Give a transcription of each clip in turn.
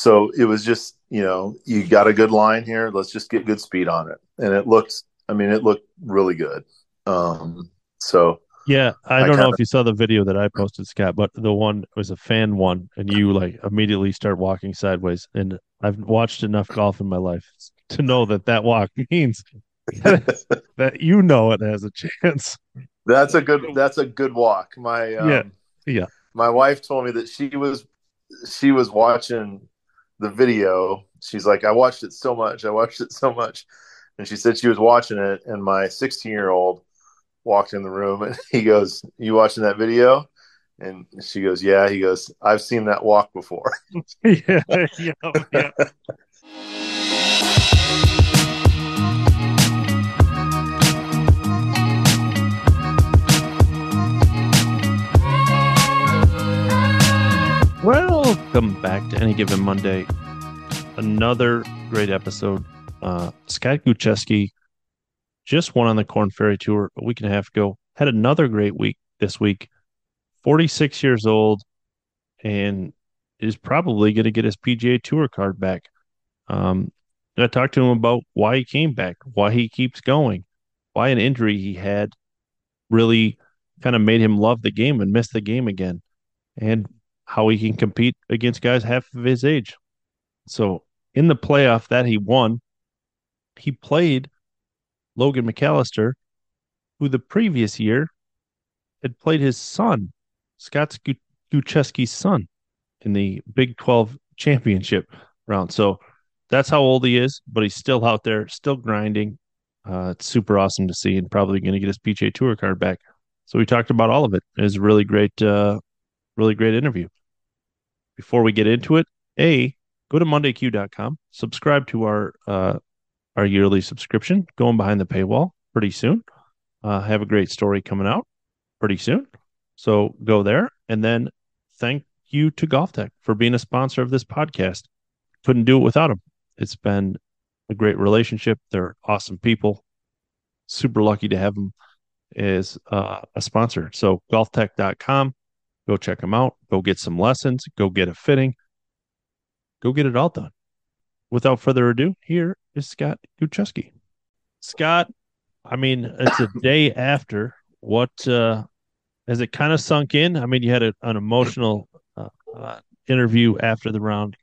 so it was just you know you got a good line here. Let's just get good speed on it, and it looks. I mean, it looked really good. Um, so yeah, I don't kinda, know if you saw the video that I posted, Scott, but the one was a fan one, and you like immediately start walking sideways. And I've watched enough golf in my life to know that that walk means that, that you know it has a chance. That's a good. That's a good walk. My um, yeah, yeah. My wife told me that she was she was watching the video. She's like, I watched it so much. I watched it so much, and she said she was watching it, and my 16 year old walked in the room, and he goes, "You watching that video?" And she goes, "Yeah." He goes, "I've seen that walk before." yeah, yeah, yeah. Welcome back to Any Given Monday. Another great episode. Uh, Scott Gutschewski just won on the Korn Ferry Tour a week and a half ago. Had another great week this week. 46 years old and is probably going to get his PGA Tour card back. Um, I talked to him about why he came back, why he keeps going, why an injury he had really kind of made him love the game and miss the game again, and how he can compete against guys half of his age. So in the playoff that he won, he played Logan McAllister, who the previous year had played his son, Scott Gutschewski's son, in the Big 12 championship round. So that's how old he is, but he's still out there, still grinding. Uh, it's super awesome to see, and probably going to get his PGA Tour card back. So we talked about all of it. It was a really great, uh, really great interview before we get into it, A, go to mondayq.com, subscribe to our uh, our yearly subscription, going behind the paywall pretty soon. Uh, have a great story coming out pretty soon. So go there. And then thank you to GolfTec for being a sponsor of this podcast. Couldn't do it without them. It's been a great relationship. They're awesome people. Super lucky to have them as uh, a sponsor. So golftec.com. Go check them out. Go get some lessons. Go get a fitting. Go get it all done. Without further ado, here is Scott Gutschewski. Scott, I mean, it's a day after. What uh, has it kind of sunk in? I mean, you had a, an emotional uh, uh, interview after the round.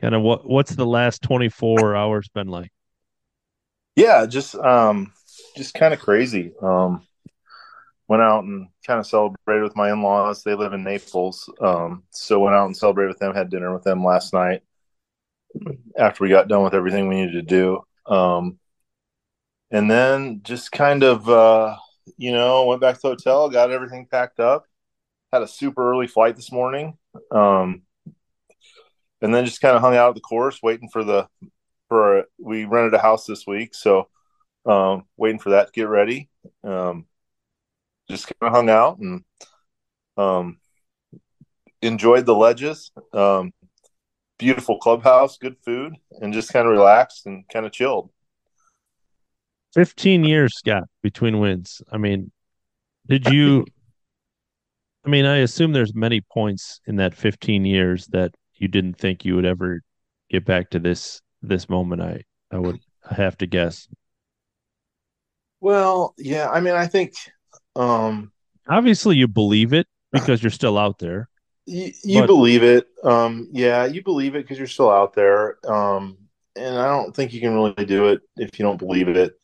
Kind of what what's the last 24 hours been like? Yeah, just um just kind of crazy. Um went out and kind of celebrated with my in-laws. They live in Naples, um, so went out and celebrated with them. Had dinner with them last night after we got done with everything we needed to do. Um, and then just kind of, uh, you know, went back to the hotel, got everything packed up. Had a super early flight this morning, um, and then just kind of hung out at the course, waiting for the for. we rented a house this week, so um, waiting for that to get ready. Um, just kind of hung out and um, enjoyed the ledges. Um, beautiful clubhouse, good food, and just kind of relaxed and kind of chilled. 15 years, Scott, between wins. I mean, did you? I mean, I assume there's many points in that 15 years that you didn't think you would ever get back to this this moment. I I would have to guess. Well, yeah. I mean, I think um, Obviously, you believe it because you're still out there. You, you but... believe it. Um, yeah, you believe it because you're still out there. Um, and I don't think you can really do it if you don't believe it.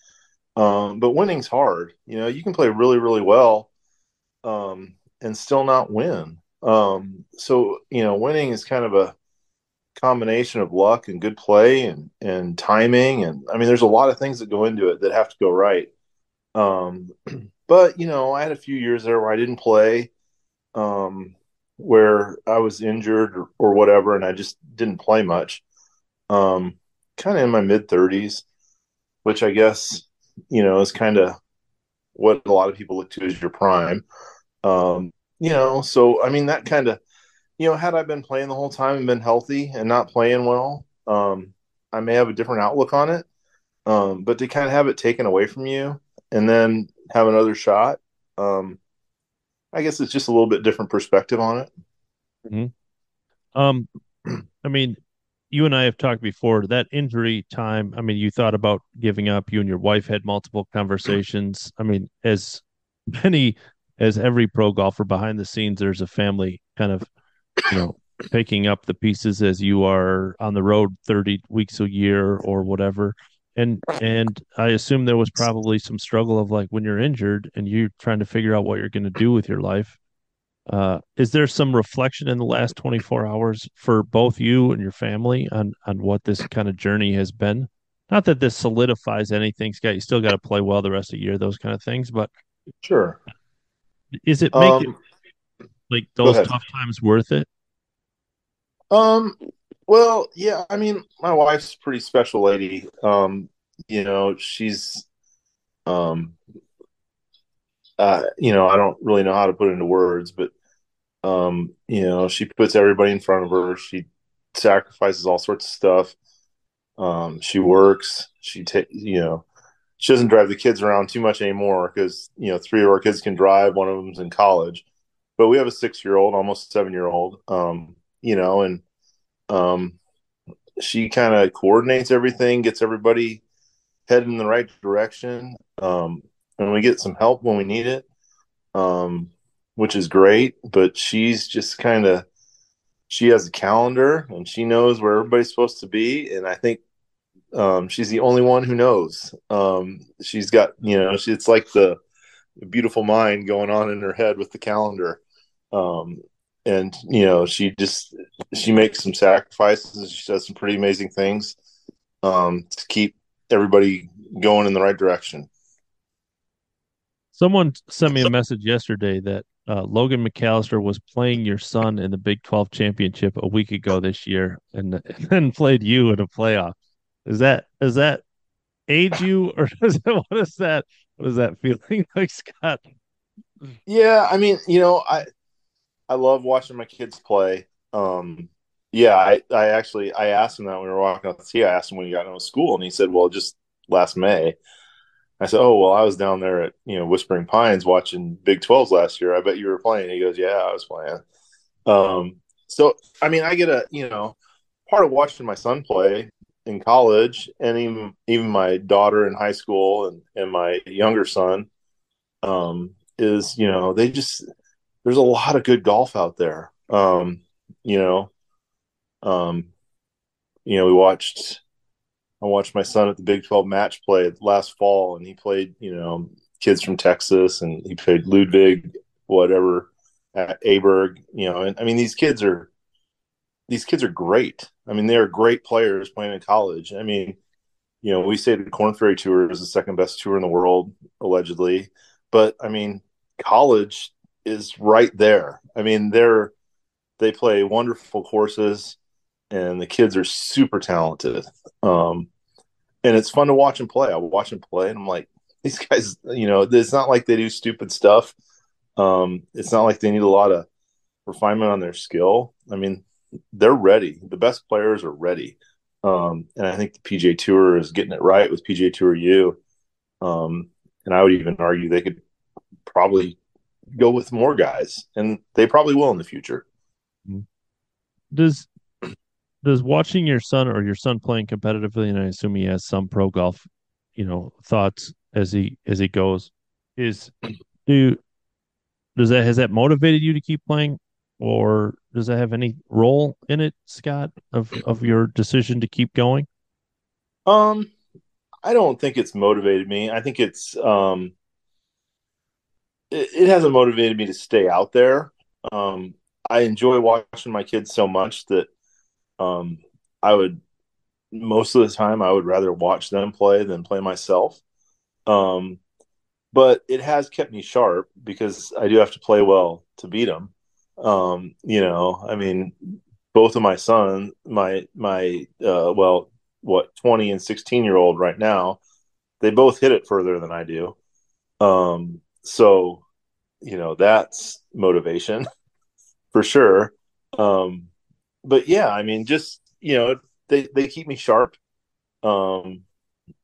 Um, but winning's hard. You know, you can play really, really well um, and still not win. Um, so, you know, winning is kind of a combination of luck and good play and, and timing. And I mean, there's a lot of things that go into it that have to go right. Um, But you know, I had a few years there where I didn't play, um, where I was injured or, or, whatever, and I just didn't play much. Um, kind of in my mid thirties, which I guess you know is kind of what a lot of people look to as your prime. Um, you know, so I mean that kind of, you know, had I been playing the whole time and been healthy and not playing well, um, I may have a different outlook on it. Um, but to kind of have it taken away from you and then have another shot. Um, I guess it's just a little bit different perspective on it. Mm-hmm. Um, I mean, you and I have talked before that injury time. I mean, you thought about giving up. You and your wife had multiple conversations. I mean, as many as every pro golfer behind the scenes, there's a family kind of, you know, picking up the pieces as you are on the road 30 weeks a year or whatever. And and I assume there was probably some struggle of like when you're injured and you're trying to figure out what you're going to do with your life uh, is there some reflection in the last 24 hours for both you and your family on on what this kind of journey has been? Not that this solidifies anything, Scott. You still got to play well the rest of the year, those kind of things. But sure, is it make um, it like those tough times worth it? Um. Well, yeah. I mean, my wife's pretty special lady. Um. You know, she's um uh, you know, I don't really know how to put into words, but um, you know, she puts everybody in front of her. She sacrifices all sorts of stuff. Um, she works. She takes, you know, she doesn't drive the kids around too much anymore because you know three of our kids can drive. One of them's in college, but we have a six-year-old, almost seven-year-old. Um, you know, and um, she kind of coordinates everything, gets everybody heading in the right direction. Um, and we get some help when we need it. Um, which is great. But she's just kind of she has a calendar and she knows where everybody's supposed to be, and I think um, she's the only one who knows. Um, she's got you know she, it's like the beautiful mind going on in her head with the calendar. And you know she just she makes some sacrifices she does some pretty amazing things um, to keep everybody going in the right direction someone sent me a message yesterday that uh, Logan McAllister was playing your son in the Big 12 championship a week ago this year and, and then played you in a playoff. Is that, is that age you or is that, what is that? What is that feeling like, Scott? Yeah. I mean, you know, I, I love watching my kids play. Um, yeah, I, I actually, I asked him that when we were walking out the tee. I asked him when he got out of school and he said, well, just last May. I said, "Oh well, I was down there at you know Whispering Pines watching Big 12s last year. I bet you were playing." He goes, "Yeah, I was playing." Um, so I mean, I get a you know part of watching my son play in college, and even even my daughter in high school, and and my younger son, um, is you know they just there's a lot of good golf out there. Um, you know, um, you know, we watched I watched my son at the Big 12 match play last fall, and he played, you know, kids from Texas, and he played Ludwig, whatever, at Aberg, you know, and I mean, these kids are, these kids are great. I mean, they are great players playing in college. I mean, you know, we say the Korn Ferry Tour is the second best tour in the world, allegedly, but I mean, college is right there. I mean, they're they play wonderful courses and the kids are super talented. Um, and it's fun to watch them play. I watch them play, and I'm like, these guys, you know, it's not like they do stupid stuff. Um, it's not like they need a lot of refinement on their skill. I mean, they're ready. The best players are ready. Um, and I think the PGA Tour is getting it right with PGA Tour U. Um, and I would even argue they could probably go with more guys, and they probably will in the future. Does does watching your son or your son playing competitively, and I assume he has some pro golf, you know, thoughts as he as he goes, is do does that has that motivated you to keep playing, or does that have any role in it, Scott, of of your decision to keep going? Um, I don't think it's motivated me. I think it's um, it, it hasn't motivated me to stay out there. Um, I enjoy watching my kids so much that um, I would most of the time I would rather watch them play than play myself. Um, but it has kept me sharp because I do have to play well to beat them. Um, you know, I mean, both of my son, my my uh, well, what twenty and sixteen year old right now, they both hit it further than I do. Um, so, you know, that's motivation for sure. Um, but yeah, I mean, just you know, they they keep me sharp. Um,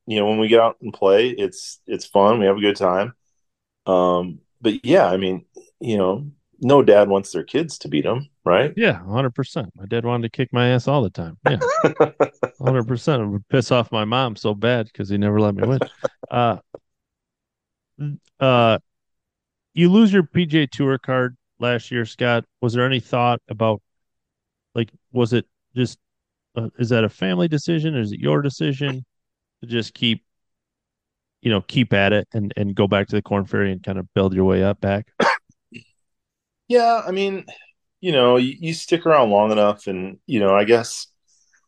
you know, when we get out and play, it's it's fun. We have a good time. Um, but yeah, I mean, you know, no dad wants their kids to beat them, right? Yeah, hundred percent. My dad wanted to kick my ass all the time. Yeah, hundred percent. It would piss off my mom so bad because he never let me win. Uh, uh, you lose your PGA Tour card last year, Scott. Was there any thought about, like, was it just, uh, is that a family decision? Is it your decision to just keep, you know, keep at it and and go back to the Korn Ferry and kind of build your way up back? Yeah, I mean, you know, you, you stick around long enough, and you know, I guess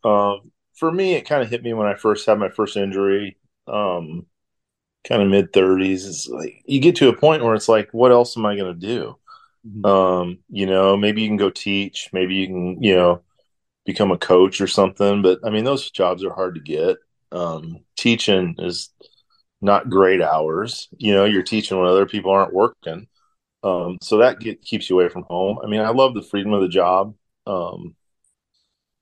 um, for me, it kind of hit me when I first had my first injury, um, kind of mid thirties. It's like you get to a point where it's like, what else am I going to do? Mm-hmm. Um, you know, maybe you can go teach, maybe you can, you know, become a coach or something. But I mean, those jobs are hard to get. Um, teaching is not great hours. You know, you're teaching when other people aren't working. Um, so that get, keeps you away from home. I mean, I love the freedom of the job. Um,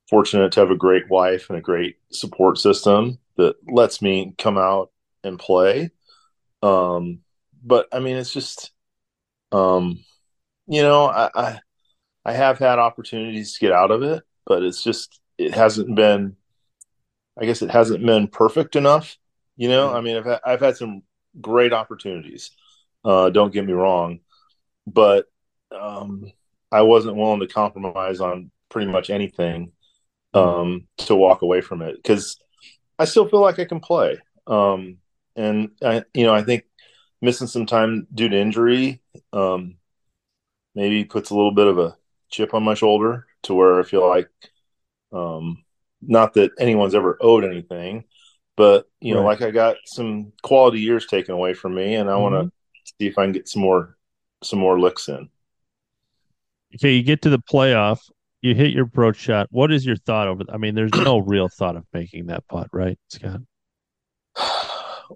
fortunate to have a great wife and a great support system that lets me come out and play. Um, but I mean, it's just, um, you know, I, I, I have had opportunities to get out of it, but it's just it hasn't been. I guess it hasn't been perfect enough. You know, I mean, I've had, I've had some great opportunities. Uh, don't get me wrong, but um, I wasn't willing to compromise on pretty much anything um, to walk away from it because I still feel like I can play. Um, and I, you know, I think missing some time due to injury um, maybe puts a little bit of a chip on my shoulder to where I feel like, um, not that anyone's ever owed anything, but you know, Right. like I got some quality years taken away from me, and I want Mhm. to see if I can get some more, some more licks in. Okay, you get to the playoff, you hit your approach shot. What is your thought over? I mean, there's no real thought of making that putt, right, Scott?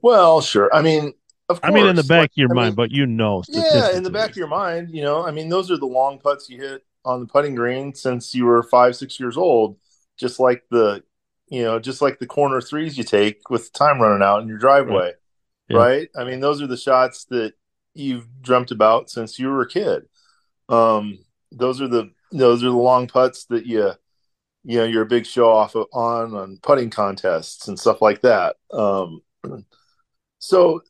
Well, sure. I mean, of I mean, in the back like, of your I mind, mean, but you know, Yeah, in the back of your mind, you know, I mean, those are the long putts you hit on the putting green since you were five, six years old. Just like the, you know, just like the corner threes you take with time running out in your driveway, Yeah. right? I mean, those are the shots that you've dreamt about since you were a kid. Um, those are the those are the long putts that you, you know, you're a big show off of, on on putting contests and stuff like that. Um, so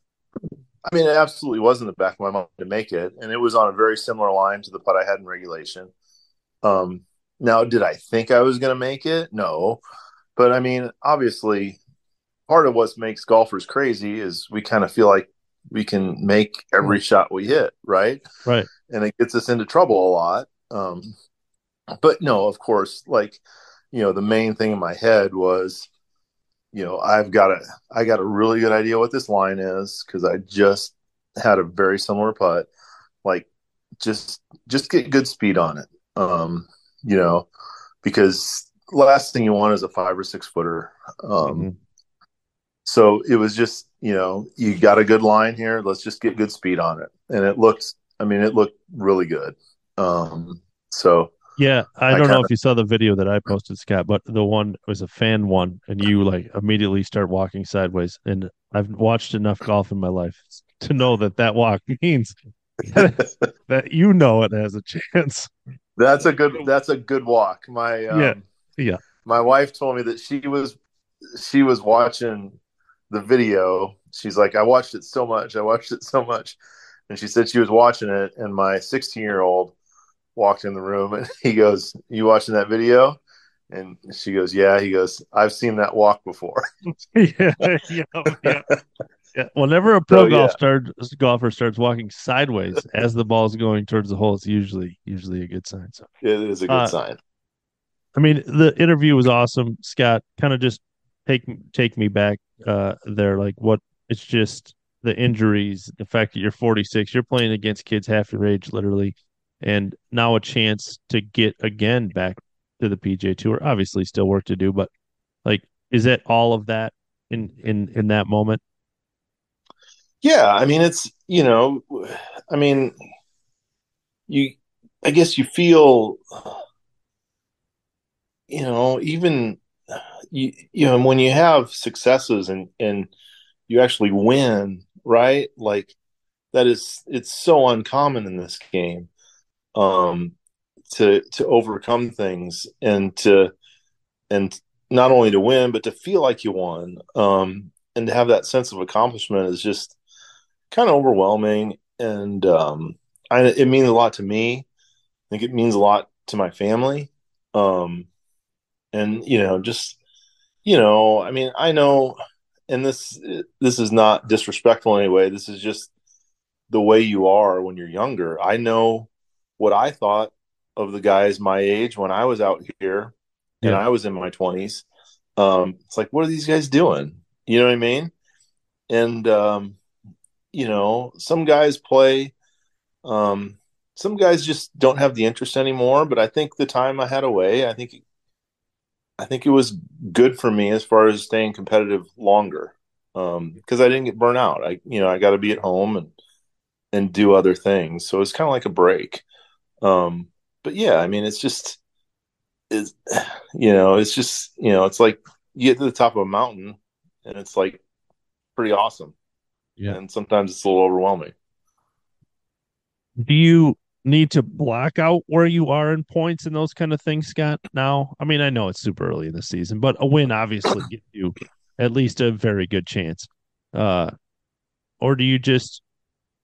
I mean, it absolutely was in the back of my mind to make it, and it was on a very similar line to the putt I had in regulation. Um, now, did I think I was going to make it? No, but I mean, obviously, part of what makes golfers crazy is we kind of feel like we can make every shot we hit, right? Right. And it gets us into trouble a lot. Um, but no, of course, like you know, the main thing in my head was you know, I've got a I got a really good idea what this line is because I just had a very similar putt. Like just just get good speed on it. Um, you know, because last thing you want is a five or six footer. Um Mhm. so it was just, you know, you got a good line here, let's just get good speed on it. And it looked I mean, it looked really good. Um so Yeah, I I don't know if you saw the video that I posted, Scott, but the one was a fan one, and you like immediately start walking sideways. And I've watched enough golf in my life to know that that walk means that you know it has a chance. That's a good. That's a good walk. My um, Yeah, yeah. My wife told me that she was she was watching the video. She's like, I watched it so much. I watched it so much, and she said she was watching it, and my 16 year old walked in the room, and he goes, "You watching that video?" And she goes, "Yeah." He goes, "I've seen that walk before." yeah, yeah, yeah. Yeah. Whenever a pro So, golf yeah. start, golfer starts walking sideways as the ball's going towards the hole, it's usually usually a good sign. So it is a good Uh, sign. I mean, the interview was awesome, Scott. Kind of just take take me back uh, there. Like, what? It's just the injuries, the fact that you're 46, you're playing against kids half your age, literally, and now a chance to get again back to the PGA Tour. Obviously, still work to do, but like, is it all of that in in in that moment? Yeah, I mean it's you know, I mean you I guess you feel you know, even you you know, when you have successes and and you actually win, right? Like that is it's so uncommon in this game. Um, to to overcome things and to and not only to win but to feel like you won um, and to have that sense of accomplishment is just kind of overwhelming and um, I, it means a lot to me. I think it means a lot to my family. Um, and you know, just you know, I mean, I know, and this this is not disrespectful in any way. This is just the way you are when you're younger. I know what I thought of the guys my age when I was out here and I was in my 20s. Um, it's like, what are these guys doing? You know what I mean? And, um, you know, some guys play, um, some guys just don't have the interest anymore. But I think the time I had away, I think, I think it was good for me as far as staying competitive longer because um, I didn't get burnt out. I, you know, I got to be at home and and do other things. So it's kind of like a break. Um, but yeah, I mean, it's just, is you know, it's just, you know, it's like you get to the top of a mountain and it's like pretty awesome. Yeah. And sometimes it's a little overwhelming. Do you need to block out where you are in points and those kind of things, Scott? Now, I mean, I know it's super early in the season, but a win obviously gives you at least a very good chance. Uh, or do you just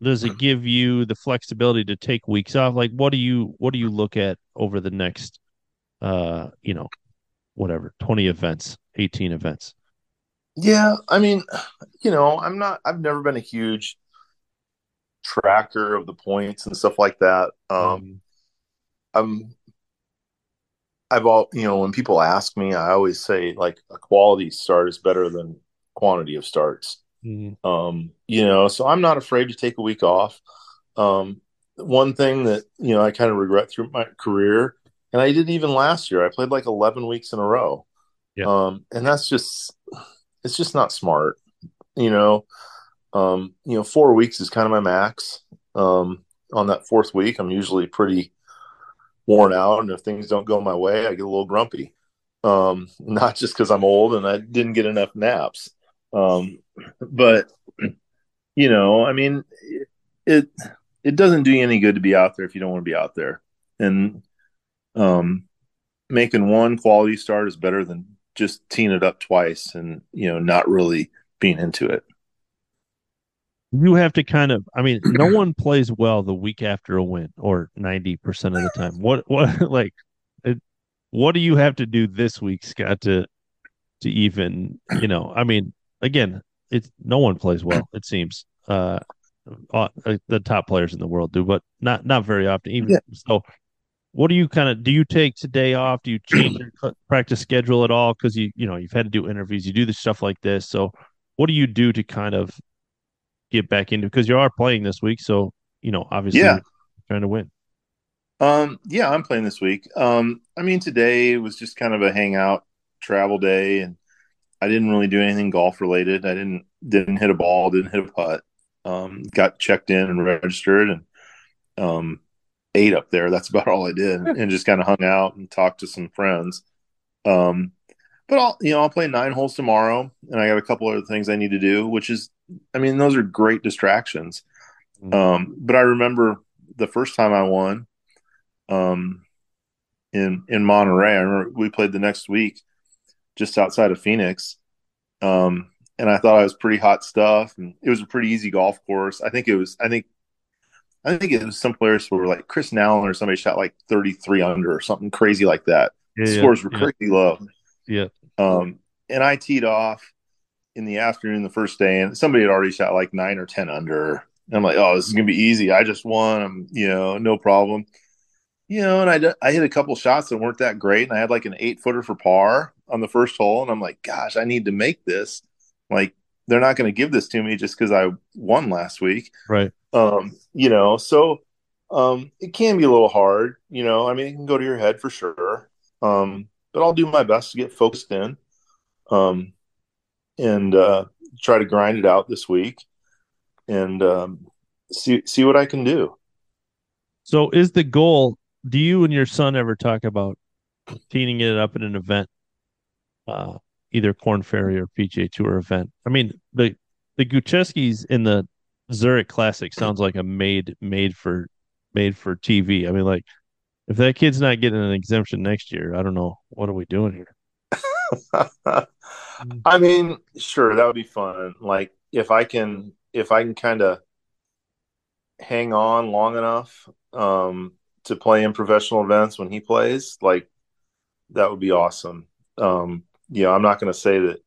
does it give you the flexibility to take weeks off? Like what do you what do you look at over the next uh you know whatever 20 events 18 events? Yeah i mean you know i'm not i've never been a huge tracker of the points and stuff like that. Um mm. i'm i've all you know when people ask me i always say like a quality start is better than quantity of starts Mm-hmm. Um, you know, so I'm not afraid to take a week off. Um, one thing that you know I kind of regret through my career, and I did even last year. I played like 11 weeks in a row, yeah. um, and that's just it's just not smart. You know, um, you know, four weeks is kind of my max. Um, on that fourth week, I'm usually pretty worn out, and if things don't go my way, I get a little grumpy. Um, not just because I'm old and I didn't get enough naps. Um, but you know, I mean, it it doesn't do you any good to be out there if you don't want to be out there. And um, making one quality start is better than just teeing it up twice and you know not really being into it. You have to kind of, I mean, no one plays well the week after a win or ninety percent of the time. What what like, it, what do you have to do this week, Scott, to to even you know? I mean, again, it's no one plays well. It seems uh, uh, the top players in the world do, but not not very often. Even yeah. so, what do you kind of do? You take today off? Do you change your practice schedule at all? Because you you know you've had to do interviews, you do the stuff like this. So, what do you do to kind of get back into? Because you are playing this week, so you know obviously yeah. trying to win. Um, yeah, I'm playing this week. Um, I mean, today was just kind of a hangout travel day, and I didn't really do anything golf related. I didn't didn't hit a ball, didn't hit a putt. Um, got checked in and registered and um, ate up there. That's about all I did, and just kind of hung out and talked to some friends. Um, but I'll you know I'll play nine holes tomorrow, and I got a couple other things I need to do, which is, I mean, those are great distractions. Mm-hmm. Um, but I remember the first time I won, um, in in Monterey. I remember we played the next week just outside of Phoenix. Um, and I thought I was pretty hot stuff, and it was a pretty easy golf course. I think it was. I think. I think it was some players who were like Chris Nallen or somebody shot like 33 under or something crazy like that. Yeah, scores were yeah. crazy low. Yeah. Um, and I teed off in the afternoon the first day, and somebody had already shot like nine or 10 under. And I'm like, oh, this is gonna be easy. I just won. I'm, you know, no problem. You know, and I I hit a couple shots that weren't that great, and I had like an eight footer for par on the first hole, and I'm like, gosh, I need to make this. Like, they're not going to give this to me just because I won last week, right? Um, you know, so um, it can be a little hard. You know, I mean, it can go to your head for sure. Um, but I'll do my best to get focused in, um, and uh, try to grind it out this week, and um, see see what I can do. So, is the goal? Do you and your son ever talk about teeing it up in an event uh, either Korn Ferry or PGA Tour event. I mean, the the Gutschewskis in the Zurich Classic sounds like a made made for made for TV. I mean, like if that kid's not getting an exemption next year, I don't know what are we doing here. I mean, sure, that would be fun. Like if I can, if I can kind of hang on long enough um, to play in professional events when he plays, like that would be awesome. Um, you know, I'm not going to say that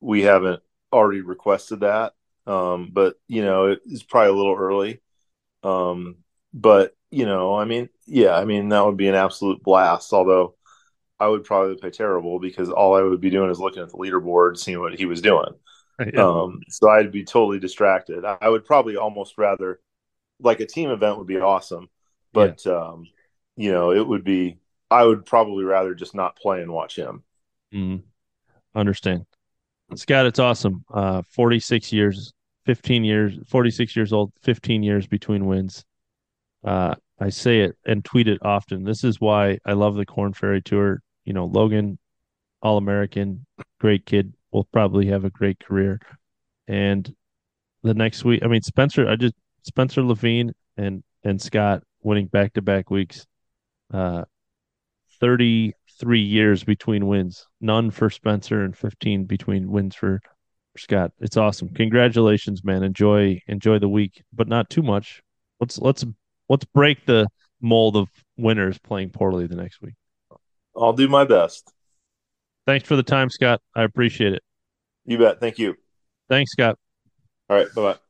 we haven't already requested that, um, but you know, it's probably a little early. Um, but you know, I mean, yeah, I mean that would be an absolute blast. Although I would probably play terrible because all I would be doing is looking at the leaderboard, seeing what he was doing. Yeah. Um, so I'd be totally distracted. I would probably almost rather, like a team event would be awesome, but yeah. um, you know, it would be. I would probably rather just not play and watch him. Mm, understand, Scott. It's awesome. Uh, Forty six years, fifteen years, forty six years old, fifteen years between wins. Uh, I say it and tweet it often. This is why I love the Korn Ferry Tour you know, Logan, All American, great kid, will probably have a great career. And the next week, I mean, Spencer, I just Spencer Levin and and Scott winning back to back weeks. Uh, thirty three years between wins, none for Spencer, and fifteen between wins for, for Scott. It's awesome. Congratulations, man. Enjoy enjoy the week, but not too much. Let's let's let's break the mold of winners playing poorly the next week. I'll do my best. Thanks for the time, Scott. I appreciate it. You bet. Thank you. Thanks, Scott. All right. Bye bye.